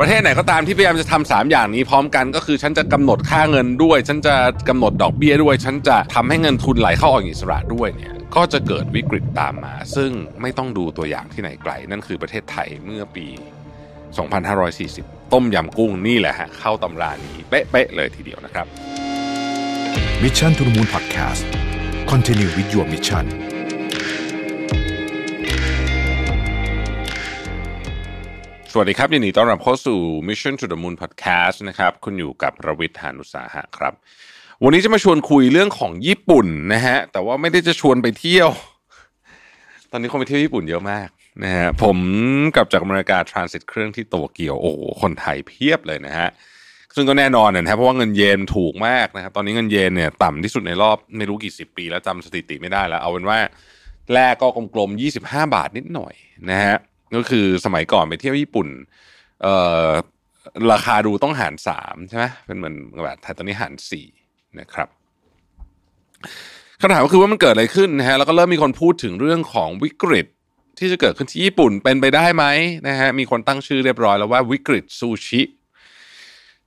ประเทศไหนก็ตามที่พยายามจะทำสามอย่างนี้พร้อมกันก็คือฉันจะกำหนดค่าเงินด้วย ฉันจะกำหนดดอกเบี้ยด้วย ฉันจะทำให้เงินทุนไหลเข้าออกอิสระด้วยเนี่ยก็จะเกิดวิกฤตตามมา ซึ่งไม่ต้องดูตัวอย่างที่ไหนไกล นั่นคือประเทศไทยเมื่อปี 2540 ต้มยำกุ้งนี่แหละฮะเข้าตำรานี้เป๊ะๆเลยทีเดียวนะครับ Mission to the Moon Podcast Continue with your mission สวัสดีครับ ยินดีต้อนรับเข้าสู่ Mission to the Moon Podcast นะครับ คุณอยู่กับประวิทยานุสาหะครับ วันนี้จะมาชวนคุยเรื่องของญี่ปุ่นนะฮะ แต่ว่าไม่ได้จะชวนไปเที่ยว ตอนนี้คนไปเที่ยวญี่ปุ่นเยอะมากนะฮะ ผมกลับจากอเมริกาทรานสิตเครื่องที่โตเกียว โอ้คนไทยเพียบเลยนะฮะ ซึ่งก็แน่นอนนะฮะ เพราะว่าเงินเยนถูกมากนะครับ ตอนนี้เงินเยนเนี่ยต่ำที่สุดในรอบไม่รู้กี่สิบปี แล้วจำสถิติไม่ได้แล้ว เอาเป็นว่าแรกก็กลมๆ25 บาทนิดหน่อยนะฮะ ก็คือสมัยก่อนไปเที่ยวญี่ปุ่น เอ่อราคาดูต้องหารสามใช่ไหมเป็นเหมือนแบบไทยตอนนี้หารสี่นะครับคำถามก็คือว่ามันเกิดอะไรขึ้นนะฮะแล้วก็เริ่มมีคนพูดถึงเรื่องของวิกฤตที่จะเกิดขึ้นที่ญี่ปุ่นเป็นไปได้ไหมนะฮะมีคนตั้งชื่อเรียบร้อยแล้วว่าวิกฤตซูชิ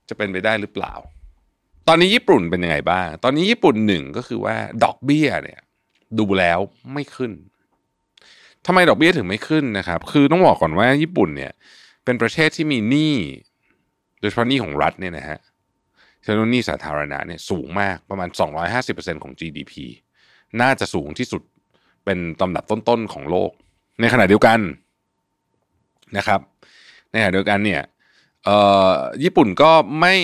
จะเป็นไปได้หรือเปล่า ตอนนี้ญี่ปุ่นเป็นยังไงบ้าง ตอนนี้ญี่ปุ่นหนึ่งก็คือว่าดอกเบี้ยเนี่ย ดูแล้วไม่ขึ้น ทำไมดอกเบี้ยถึงไม่ขึ้นนะครับ คือต้องบอกก่อนว่าญี่ปุ่นเนี่ยเป็นประเทศที่มีหนี้โดยเฉพาะหนี้ของรัฐเนี่ยนะฮะฉะนั้นหนี้สาธารณะเนี่ยสูงมากประมาณ 250%ของ GDP น่าจะสูงที่สุดเป็นลำดับต้นๆของโลก ในขณะเดียวกันนะครับ ในขณะเดียวกันเนี่ยเอ่อญี่ปุ่นก็ไม่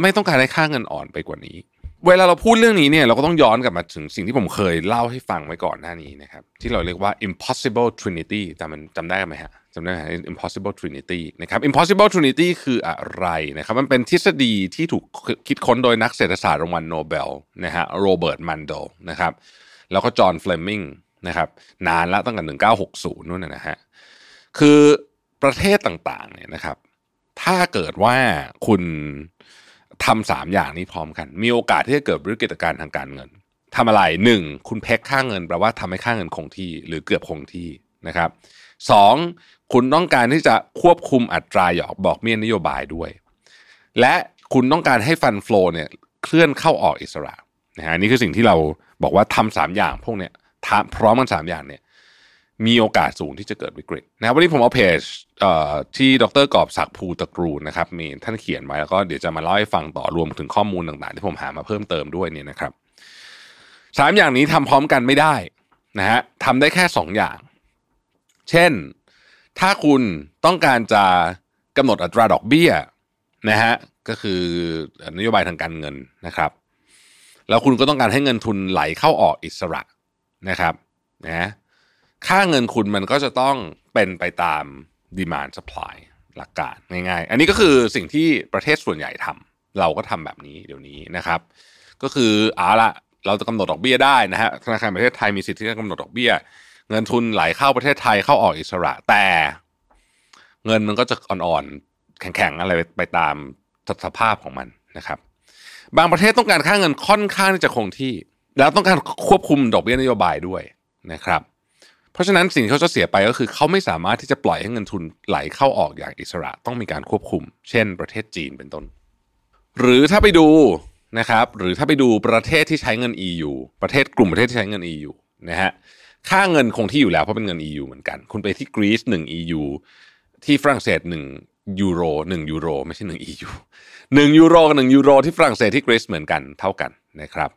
ไม่ต้องการให้ค่าเงินอ่อนไปกว่านี้ เวลาเราพูดเรื่องนี้เนี่ยเราก็ต้องย้อนกลับมาถึงสิ่งที่ผมเคยเล่าให้ฟังไว้ก่อนหน้านี้นะครับที่เราเรียกว่า impossible trinity จำมันจำได้ไหมฮะจำได้ไหม impossible trinity นะครับ impossible trinity คืออะไรนะครับมันเป็นทฤษฎีที่ถูกคิดค้นโดยนักเศรษฐศาสตร์รางวัลโนเบลนะฮะโรเบิร์ตมันเดลนะครับแล้วก็จอห์นเฟลมิงนะครับนานละตั้งแต่ 1960 นู่นนะฮะคือประเทศต่างๆเนี่ยนะครับถ้าเกิดว่าคุณ ทำสามอย่างนี้พร้อมกัน มีโอกาสที่จะเกิดวิกฤตการณ์ทางการเงินทำอะไรหนึ่งคุณเพ็กค่าเงินแปลว่าทำให้ค่าเงินคงที่หรือเกือบคงที่นะครับสองคุณต้องการที่จะควบคุมอัตราหยอกบอกเบี้ยนโยบายด้วย และคุณต้องการให้ฟันฟลอเนี่ยเคลื่อนเข้าออกอิสระนะฮะนี่คือสิ่งที่เราบอกว่าทำสามอย่างพวกเนี้ยพร้อมกันสามอย่างเนี่ย มีโอกาสสูงที่จะเกิดวิกฤตนะครับวันนี้ผมเอาเพจที่ดรกอบศักดิ์ภูตะกรูนะครับมีท่านเขียนไว้แล้วก็เดี๋ยวจะมาเล่าให้ฟังต่อรวมถึงข้อมูลต่างๆ ที่ผมหามาเพิ่มเติมด้วยเนี่ยนะครับสามอย่างนี้ทำพร้อมกันไม่ได้นะฮะทำได้แค่สองอย่าง เช่น ถ้าคุณต้องการจะกำหนดอัตราดอกเบี้ยนะฮะก็คือนโยบายทางการเงินนะครับ แล้วคุณก็ต้องการให้เงินทุนไหลเข้าออกอิสระนะครับนะ ค่าเงินคุณมันก็จะต้องเป็นไปตาม demand supply หลักการง่ายๆ อันนี้ก็คือสิ่งที่ประเทศส่วนใหญ่ทำเราก็ทำแบบนี้เดี๋ยวนี้นะครับ ก็คือเอาละเราจะกำหนดดอกเบี้ยได้นะฮะธนาคารประเทศไทยมีสิทธิ์ที่จะกำหนดดอกเบี้ย เงินทุนไหลเข้าประเทศไทยเข้าออกอิสระ แต่เงินมันก็จะอ่อนๆแข็งๆอะไรไปตามสภาพของมันนะครับ บางประเทศต้องการค่าเงินค่อนข้างที่จะคงที่ แล้วต้องการควบคุมดอกเบี้ยนโยบายด้วยนะครับ เพราะฉะนั้นสิ่งที่เขาจะเสียไปก็คือ เขาไม่สามารถที่จะปล่อยให้เงินทุนไหลเข้าออกอย่างอิสระต้องมีการควบคุม เช่น ประเทศจีนเป็นต้น หรือถ้าไปดูนะครับหรือถ้าไปดูประเทศที่ใช้เงิน EU ประเทศกลุ่มประเทศที่ใช้เงิน EU นะฮะค่าเงินคงที่อยู่แล้วเพราะเป็นเงิน EU เหมือนกัน คุณไปที่กรีซหนึ่ง EU ที่ฝรั่งเศสหนึ่งยูโรหนึ่งยูโรไม่ใช่หนึ่ง EU หนึ่งยูโรกับหนึ่งยูโรที่ฝรั่งเศสที่กรีซเหมือนกันเท่ากันนะครับ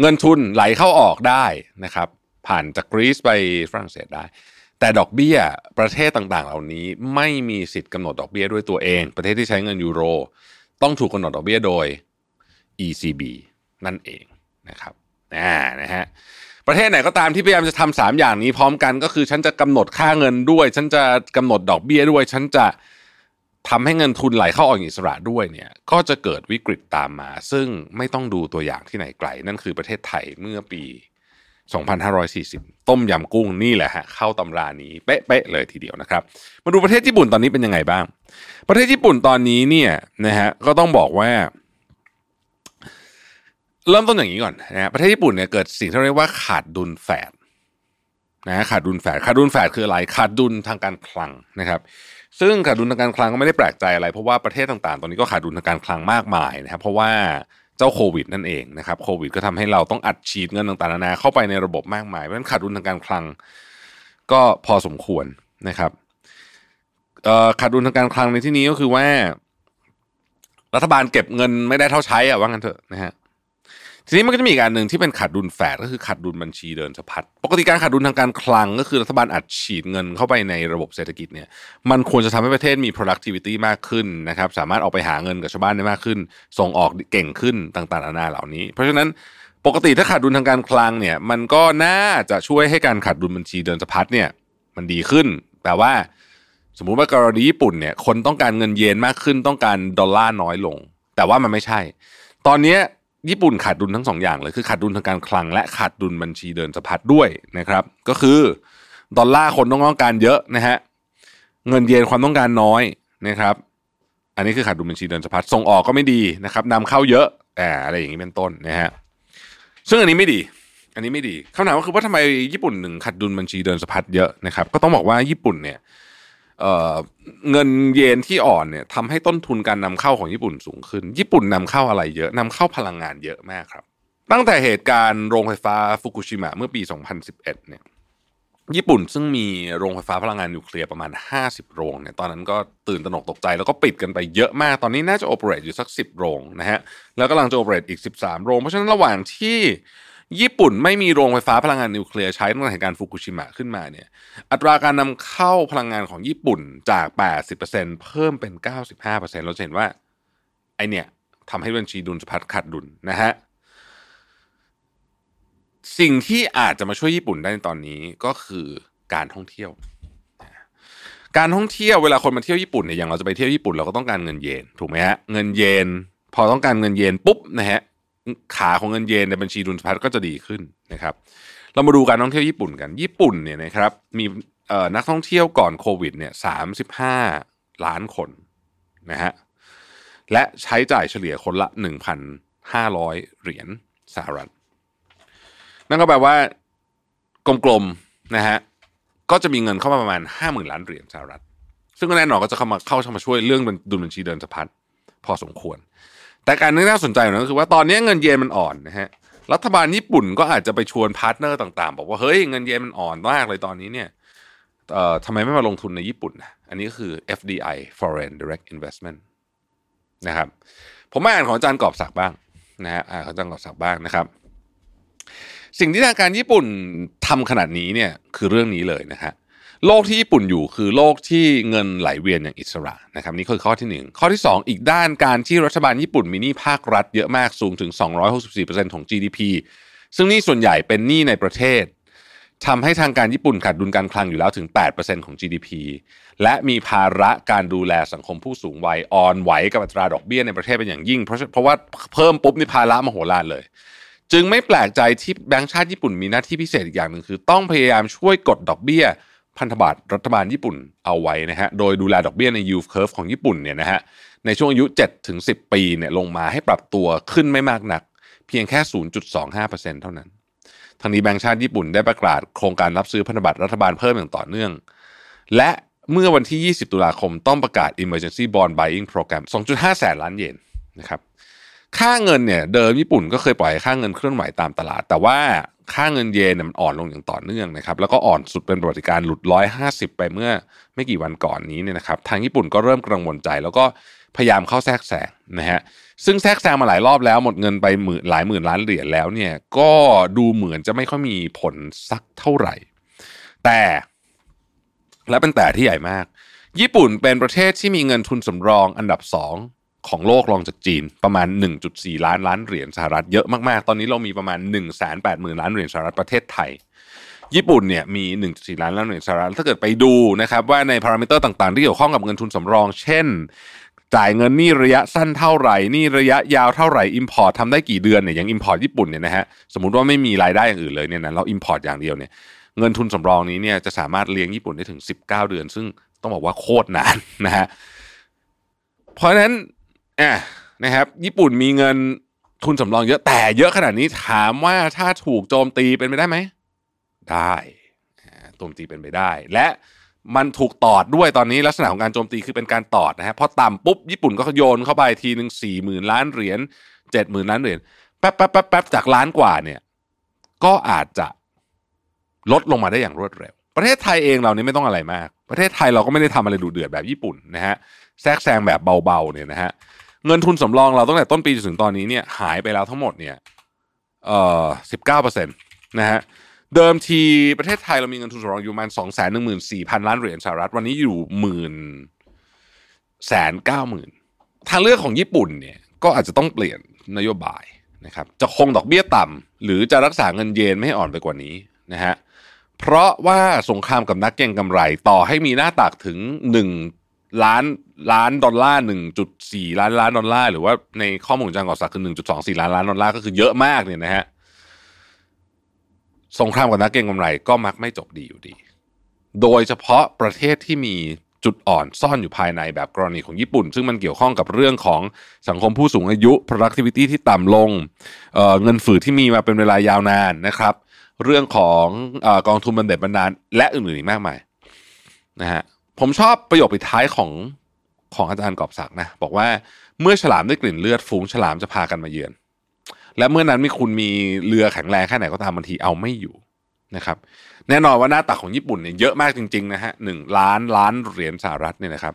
เงินทุนไหลเข้าออกได้นะครับ ผ่านจากกรีซไปฝรั่งเศสได้ แต่ดอกเบี้ยประเทศต่างๆ เหล่านี้ไม่มีสิทธิ์กำหนดดอกเบี้ยด้วยตัวเอง ประเทศที่ใช้เงินยูโร ต้องถูกกำหนดดอกเบี้ยโดย ECB นั่นเองนะครับอ่านะฮะประเทศไหนก็ตามที่พยายามจะทำสามอย่างนี้พร้อมกันก็คือฉันจะกำหนดค่าเงินด้วย ฉันจะกำหนดดอกเบี้ยด้วย ฉันจะทำให้เงินทุนไหลเข้าออกอิสระด้วยเนี่ยก็จะเกิดวิกฤตตามมา ซึ่งไม่ต้องดูตัวอย่างที่ไหนไกล นั่นคือประเทศไทยเมื่อปี 2540 ต้มยำกุ้งนี่แหละฮะเข้าตำรานี้เป๊ะๆเลยทีเดียวนะครับ มาดูประเทศญี่ปุ่นตอนนี้เป็นยังไงบ้าง ประเทศญี่ปุ่นตอนนี้เนี่ยนะฮะก็ต้องบอกว่า เริ่มต้นอย่างนี้ก่อนนะฮะประเทศญี่ปุ่นเนี่ยเกิดสิ่งที่เรียกว่าขาดดุลแฝดนะขาดดุลแฝดขาดดุลแฝดคืออะไรขาดดุลทางการคลังนะครับ ซึ่งขาดดุลทางการคลังก็ไม่ได้แปลกใจอะไร เพราะว่าประเทศต่างๆ ตอนนี้ก็ขาดดุลทางการคลังมากมายนะครับเพราะว่า จ้าโควิดนั่นเองนะครับโควิดก็ทำให้เราต้องอัดฉีดเงินต่างๆนานาเข้าไปในระบบมากมายเพราะฉะนั้นขาดดุลทางการคลัง ก็พอสมควรนะครับขาดดุลทางการคลังในที่นี้ก็คือว่า รัฐบาลเก็บเงินไม่ได้เท่าใช้อะว่างั้นเถอะนะฮะ ทีนี้มันก็จะมีอีกการหนึ่งที่เป็นขาดดุลแฝดก็คือขาดดุลบัญชีเดินสะพัดปกติการขาดดุลทางการคลัง ก็คือรัฐบาลอัดฉีดเงินเข้าไปในระบบเศรษฐกิจเนี่ยมันควรจะทำให้ประเทศมี productivity มากขึ้นนะครับสามารถออกไปหาเงินกับชาวบ้านได้มากขึ้น ส่งออกเก่งขึ้นต่างๆนานาเหล่านี้ เพราะฉะนั้นปกติถ้าขาดดุลทางการคลังเนี่ยมันก็น่าจะช่วยให้การขาดดุลบัญชีเดินสะพัดเนี่ยมันดีขึ้นแต่ว่าสมมุติว่ากรณีญี่ปุ่นเนี่ยคนต้องการเงินเยนมากขึ้นต้องการดอลลาร์น้อยลง แต่ว่ามันไม่ใช่ ตอนนี้ ญี่ปุ่นขาดดุลทั้งสองอย่างเลยคือขาดดุลทางการคลัง และขาดดุลบัญชีเดินสะพัดด้วยนะครับ ก็คือดอลลาร์คนต้องการเยอะนะฮะเงินเยนความต้องการน้อยนะครับ อันนี้คือขาดดุลบัญชีเดินสะพัดส่งออกก็ไม่ดีนะครับนำเข้าเยอะแต่อะไรอย่างนี้เป็นต้นนะฮะซึ่งอันนี้ไม่ดี อันนี้ไม่ดีคำถามก็คือว่าทำไมญี่ปุ่นหนึ่งขาดดุลบัญชีเดินสะพัดเยอะนะครับ ก็ต้องบอกว่าญี่ปุ่นเนี่ย เงินเยนที่อ่อนเนี่ยทำให้ต้นทุนการนำเข้าของญี่ปุ่นสูงขึ้น ญี่ปุ่นนำเข้าอะไรเยอะนำเข้าพลังงานเยอะมากครับ ตั้งแต่เหตุการณ์โรงไฟฟ้าฟุกุชิมะเมื่อปี 2011 เนี่ยญี่ปุ่นซึ่งมีโรงไฟฟ้าพลังงานนิวเคลียร์ประมาณ 50 โรงเนี่ยตอนนั้นก็ตื่นตระหนกตกใจแล้วก็ปิดกันไปเยอะมากตอนนี้น่าจะโอเปเรตอยู่สัก 10 โรงนะฮะแล้วกำลังจะโอเปเรตอีก 13 โรง เพราะฉะนั้นระหว่างที่ ญี่ปุ่นไม่มีโรงไฟฟ้าพลังงานนิวเคลียร์ใช้ตั้งแต่เหตุการณ์ฟุกุชิมะขึ้นมาเนี่ยอัตราการนำเข้าพลังงานของญี่ปุ่นจาก 80%เพิ่มเป็น 95%เราเห็นว่าไอเนี่ยทำให้บัญชีดุลสะพัดขาดดุลนะฮะสิ่งที่อาจจะมาช่วยญี่ปุ่นได้ในตอนนี้ก็คือการท่องเที่ยว การท่องเที่ยวเวลาคนมาเที่ยวญี่ปุ่นเนี่ยอย่างเราจะไปเที่ยวญี่ปุ่นเราก็ต้องการเงินเยนถูกไหมฮะเงินเยนพอต้องการเงินเยนปุ๊บนะฮะ ขาของเงินเยนในบัญชีดุลสะพัดก็จะดีขึ้นนะครับ เรามาดูการท่องเที่ยวญี่ปุ่นกัน ญี่ปุ่นเนี่ยนะครับมีนักท่องเที่ยวก่อนโควิดเนี่ยสามสิบห้าล้านคนนะฮะและใช้จ่ายเฉลี่ยคนละหนึ่งพันห้าร้อยเหรียญสหรัฐ นั่นก็แปลว่ากลมๆนะฮะก็จะมีเงินเข้ามาประมาณห้าหมื่นล้านเหรียญสหรัฐ ซึ่งแน่นอนก็จะเข้ามาเข้ามาช่วยเรื่องดุลบัญชีเดินสะพัดพอสมควร แต่การนึงน่าสนใจอยู่นะคือว่าตอนนี้เงินเยนมันอ่อนนะฮะรัฐบาลญี่ปุ่นก็อาจจะไปชวน partner ต่างๆ บอกว่าเฮ้ยเงินเยนมันอ่อนมากเลยตอนนี้เนี่ยเอ่อทำไมไม่มาลงทุนในญี่ปุ่นอันนี้คือ FDI Foreign Direct Investment นะครับผมมาอ่านของอาจารย์กอบศักดิ์บ้างนะฮะอ่านของอาจารย์กอบศักดิ์บ้างนะครับ สิ่งที่ทางการญี่ปุ่นทำขนาดนี้เนี่ยคือเรื่องนี้เลยนะฮะ โลกที่ญี่ปุ่นอยู่คือโลกที่เงินไหลเวียนอย่างอิสระนะครับนี่คือข้อที่ 1 ข้อที่ 2 อีกด้านการที่รัฐบาลญี่ปุ่นมีหนี้ภาครัฐเยอะมากสูงถึง 264%ของ GDP ซึ่งนี่ส่วนใหญ่เป็นหนี้ในประเทศทำให้ทางการญี่ปุ่นขาดดุลการคลังอยู่แล้วถึง 8%ของ GDP และมีภาระการดูแลสังคมผู้สูงวัยอ่อนไหวกับอัตราดอกเบี้ยในประเทศเป็นอย่างยิ่ง เพราะเพราะว่าเพิ่มปุ๊บนี่ภาระมโหฬารเลย จึงไม่แปลกใจที่แบงก์ชาติญี่ปุ่นมีหน้าที่พิเศษอีกอย่างหนึ่งคือ ต้องพยายามช่วยกดดอกเบี้ย พันธบัตรรัฐบาลญี่ปุ่นเอาไว้นะฮะ โดยดูแลดอกเบี้ยใน yield curve ของญี่ปุ่นเนี่ยนะฮะ ในช่วงอายุ7ถึง10 ปีเนี่ยลงมาให้ปรับตัวขึ้นไม่มากนัก เพียงแค่ 0.25%เท่านั้น ทางนี้แบงก์ชาติญี่ปุ่นได้ประกาศโครงการรับซื้อพันธบัตรรัฐบาลเพิ่มอย่างต่อเนื่อง และเมื่อวันที่ 20 ตุลาคมต้องประกาศ emergency bond buying program 2.5 แสนล้านเยนนะครับ ค่าเงินเนี่ยเดิมญี่ปุ่นก็เคยปล่อยค่าเงินเคลื่อนไหวตามตลาด แต่ว่าค่าเงินเยนมันอ่อนลงอย่างต่อเนื่องนะครับแล้วก็อ่อนสุดเป็นประวัติการหลุดร้อยห้าสิบไปเมื่อไม่กี่วันก่อนนี้เนี่ยนะครับทางญี่ปุ่นก็เริ่มกังวลใจ แล้วก็พยายามเข้าแทรกแซงนะฮะซึ่งแทรกแซงมาหลายรอบแล้วหมดเงินไปหมื่นหลายหมื่นล้านเหรียญแล้วเนี่ยก็ดูเหมือนจะไม่ค่อยมีผลสักเท่าไหร่ แต่และเป็นแต่ที่ใหญ่มาก ญี่ปุ่นเป็นประเทศที่มีเงินทุนสำรองอันดับสอง ของโลกรองจากจีนประมาณ 1.4 ล้านล้านเหรียญสหรัฐเยอะมากๆ ตอนนี้เรามีประมาณ 1 8 0 0 0 0 ล้านเหรียญสหรัฐประเทศไทย ญี่ปุ่นเนี่ยมี 1.4 ล้านล้านเหรียญสหรัฐถ้าเกิดไปดูนะครับว่าในพารามิเตอร์ต่างๆ ที่เกี่ยวข้องกับเงินทุนสำรอง เช่น จ่ายเงินนี่ระยะสั้นเท่าไหร่นี่ระยะยาวเท่าไหร่ import ทำได้กี่เดือนเนี่ยอย่าง import ญี่ปุ่นเนี่ยนะฮะสมมติว่าไม่มีรายได้อย่างอื่นเลยเนี่ยนะเรา import อย่างเดียวเนี่ยเงินทุนสำรองนี้เนี่ยจะสามารถเลี้ยงญี่ปุ่นได้ถึง 19 เดือน ซึ่งต้องบอกว่าโคตรนานนะฮะเพราะฉะนั้น อะนะครับ ญี่ปุ่นมีเงินทุนสำรองเยอะแต่เยอะขนาดนี้ถามว่าถ้าถูกโจมตีเป็นไปได้ไหม ได้โจมตีเป็นไปได้ และมันถูกตอดด้วยตอนนี้ลักษณะของการโจมตีคือเป็นการตอดนะฮะพอต่ำปุ๊บญี่ปุ่นก็โยนเข้าไปทีหนึ่งสี่หมื่นล้านเหรียญเจ็ดหมื่นล้านเหรียญแป๊บแป๊บแป๊บแป๊บจากล้านกว่าเนี่ย ก็อาจจะลดลงมาได้อย่างรวดเร็ว ประเทศไทยเองเรานี่ไม่ต้องอะไรมาก ประเทศไทยเราก็ไม่ได้ทำอะไรดุเดือดแบบญี่ปุ่นนะฮะ แทรกแซงแบบเบาๆเนี่ยนะฮะเงินทุนสำรองเราตั้งแต่ต้นปีจนถึงตอนนี้เนี่ยหายไปแล้วทั้งหมดเนี่ยเอ่อสิบเก้าเปอร์เซ็นต์นะฮะเดิมทีประเทศไทยเรามีเงินทุนสำรองอยู่ประมาณสองแสนหนึ่งหมื่นสี่พันล้านเหรียญสหรัฐวันนี้อยู่หมื่นแสนเก้าหมื่นทางเลือกของญี่ปุ่นเนี่ยก็อาจจะต้องเปลี่ยนนโยบายนะครับจะคงดอกเบี้ยต่ำหรือจะรักษาเงินเยนไม่ให้อ่อนไปกว่านี้นะฮะเพราะว่าสงครามกับนักเก็งกำไรต่อให้มีหน้าตักถึงหนึ่ง ล้านล้านดอลลาร์หนึ่งจุดสี่ล้านล้านดอลลาร์หรือว่าในข้อมูลอาจารย์กอบศักดิ์คือหนึ่งจุดสองสี่ล้านล้านดอลลาร์ก็คือเยอะมากเนี่ยนะฮะสงครามกับนักเก็งกำไรก็มักไม่จบดีอยู่ดี โดยเฉพาะประเทศที่มีจุดอ่อนซ่อนอยู่ภายในแบบกรณีของญี่ปุ่น ซึ่งมันเกี่ยวข้องกับเรื่องของสังคมผู้สูงอายุ productivity ที่ต่ำลงเเงินฝืดที่มีมาเป็นเวลายาวนานนะครับ เรื่องของอกองทุนบันเด็ดบันดาลและอื่นๆอีกมากมายนะฮะ ผมชอบประโยคปิดท้ายของของอาจารย์กอบศักดิ์นะบอกว่าเมื่อฉลามได้กลิ่นเลือดฝูงฉลามจะพากันมาเยือน และเมื่อนั้นมีคุณมีเรือแข็งแรงแค่ไหนก็ตามบางทีเอาไม่อยู่นะครับ แน่นอนว่าหน้าตักของญี่ปุ่นเนี่ยเยอะมากจริงๆนะฮะหนึ่งล้านล้านเหรียญสหรัฐเนี่ยนะครับ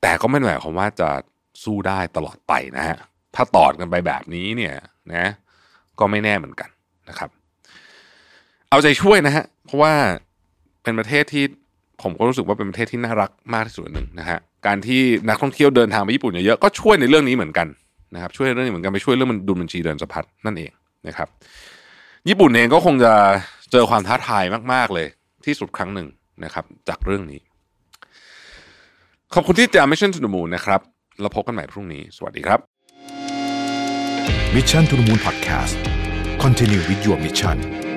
แต่ก็ไม่หมายความว่าจะสู้ได้ตลอดไปนะฮะถ้าตอดกันไปแบบนี้เนี่ยนะก็ไม่แน่เหมือนกันนะครับ เอาใจช่วยนะฮะเพราะว่าเป็นประเทศที่ ผมก็รู้สึกว่าเป็นประเทศที่น่ารักมากที่สุดหนึ่งนะฮะการที่นักท่องเที่ยวเดินทางไปญี่ปุ่นเยอะๆก็ช่วยในเรื่องนี้เหมือนกันนะครับช่วยเรื่องนี้เหมือนกันไปช่วยเรื่องมันดุลบัญชีเดินสะพัดนั่นเองนะครับ ญี่ปุ่นเองก็คงจะเจอความท้าทายมากๆเลยที่สุดครั้งหนึ่งนะครับ จากเรื่องนี้ ขอบคุณที่ติดตาม Mission to the Moon นะครับเราพบกันใหม่พรุ่งนี้ สวัสดีครับ Mission to the Moon Podcast Continue with your mission